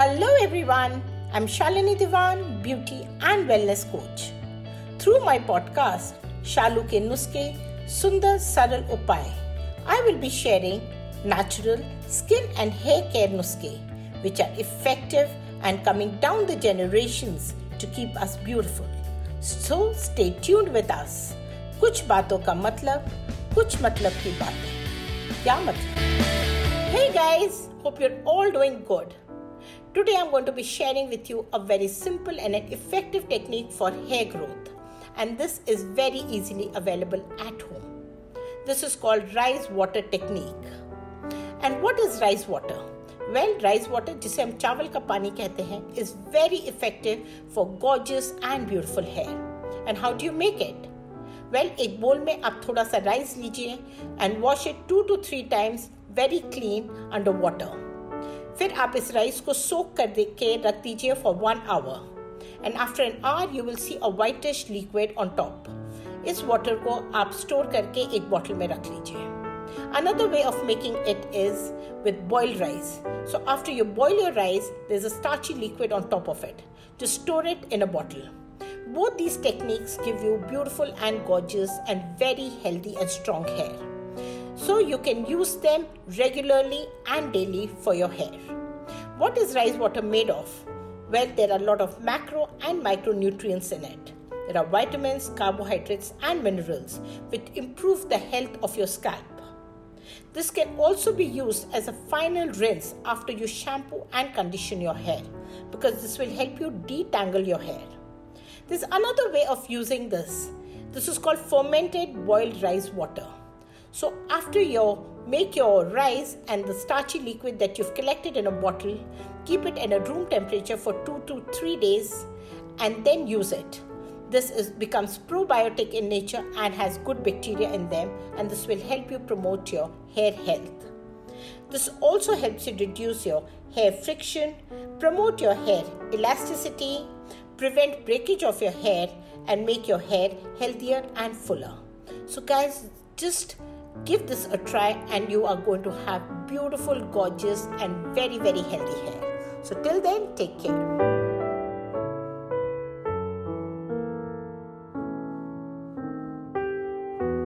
Hello everyone, I'm Shalini Diwan, beauty and wellness coach. Through my podcast, Shalu Ke Nuske, Sundar Saral Upay, I will be sharing natural skin and hair care nuske which are effective and coming down the generations to keep us beautiful. So stay tuned with us. कुछ बातों का मतलब कुछ मतलब की बातें क्या मतलब Hey guys, hope you're all doing good. Today I'm going to be sharing with you a very simple and an effective technique for hair growth. And this is very easily available at home. This is called rice water technique. And what is rice water? Well, rice water, जिसे हम चावल का पानी कहते हैं, is very effective for gorgeous and beautiful hair. And how do you make it? Well well, एक बोल में आप थोड़ा सा राइस लीजिए and wash it to to three times very clean under water फिर आप इस राइस को सोक कर दे के रख दीजिए for one hour and after an hour you will see a whitish liquid on top इस वाटर को आप स्टोर करके एक बॉटल में रख लीजिए Another way of making it is with boiled rice. So, after you boil your rice, there's a starchy liquid on top of it. Just store it in a bottle. Both these techniques give you beautiful and gorgeous and very healthy and strong hair so you can use them regularly and daily for your hair. What is rice water made of? Well, there are a lot of macro and micronutrients in it. There are vitamins, carbohydrates, and minerals which improve the health of your scalp. This can also be used as a final rinse after you shampoo and condition your hair because this will help you detangle your hair. There's another way of using this. This is called fermented boiled rice water. So after you make your rice and the starchy liquid that you've collected in a bottle, keep it in a room temperature for 2 to 3 days and then use it. This is, becomes probiotic in nature and has good bacteria in them and this will help you promote your hair health. This also helps you reduce your hair friction, promote your hair elasticity, prevent breakage of your hair and make your hair healthier and fuller. So guys, just Give this a try, and you are going to have beautiful, gorgeous, and very, very healthy hair. So, till then, take care.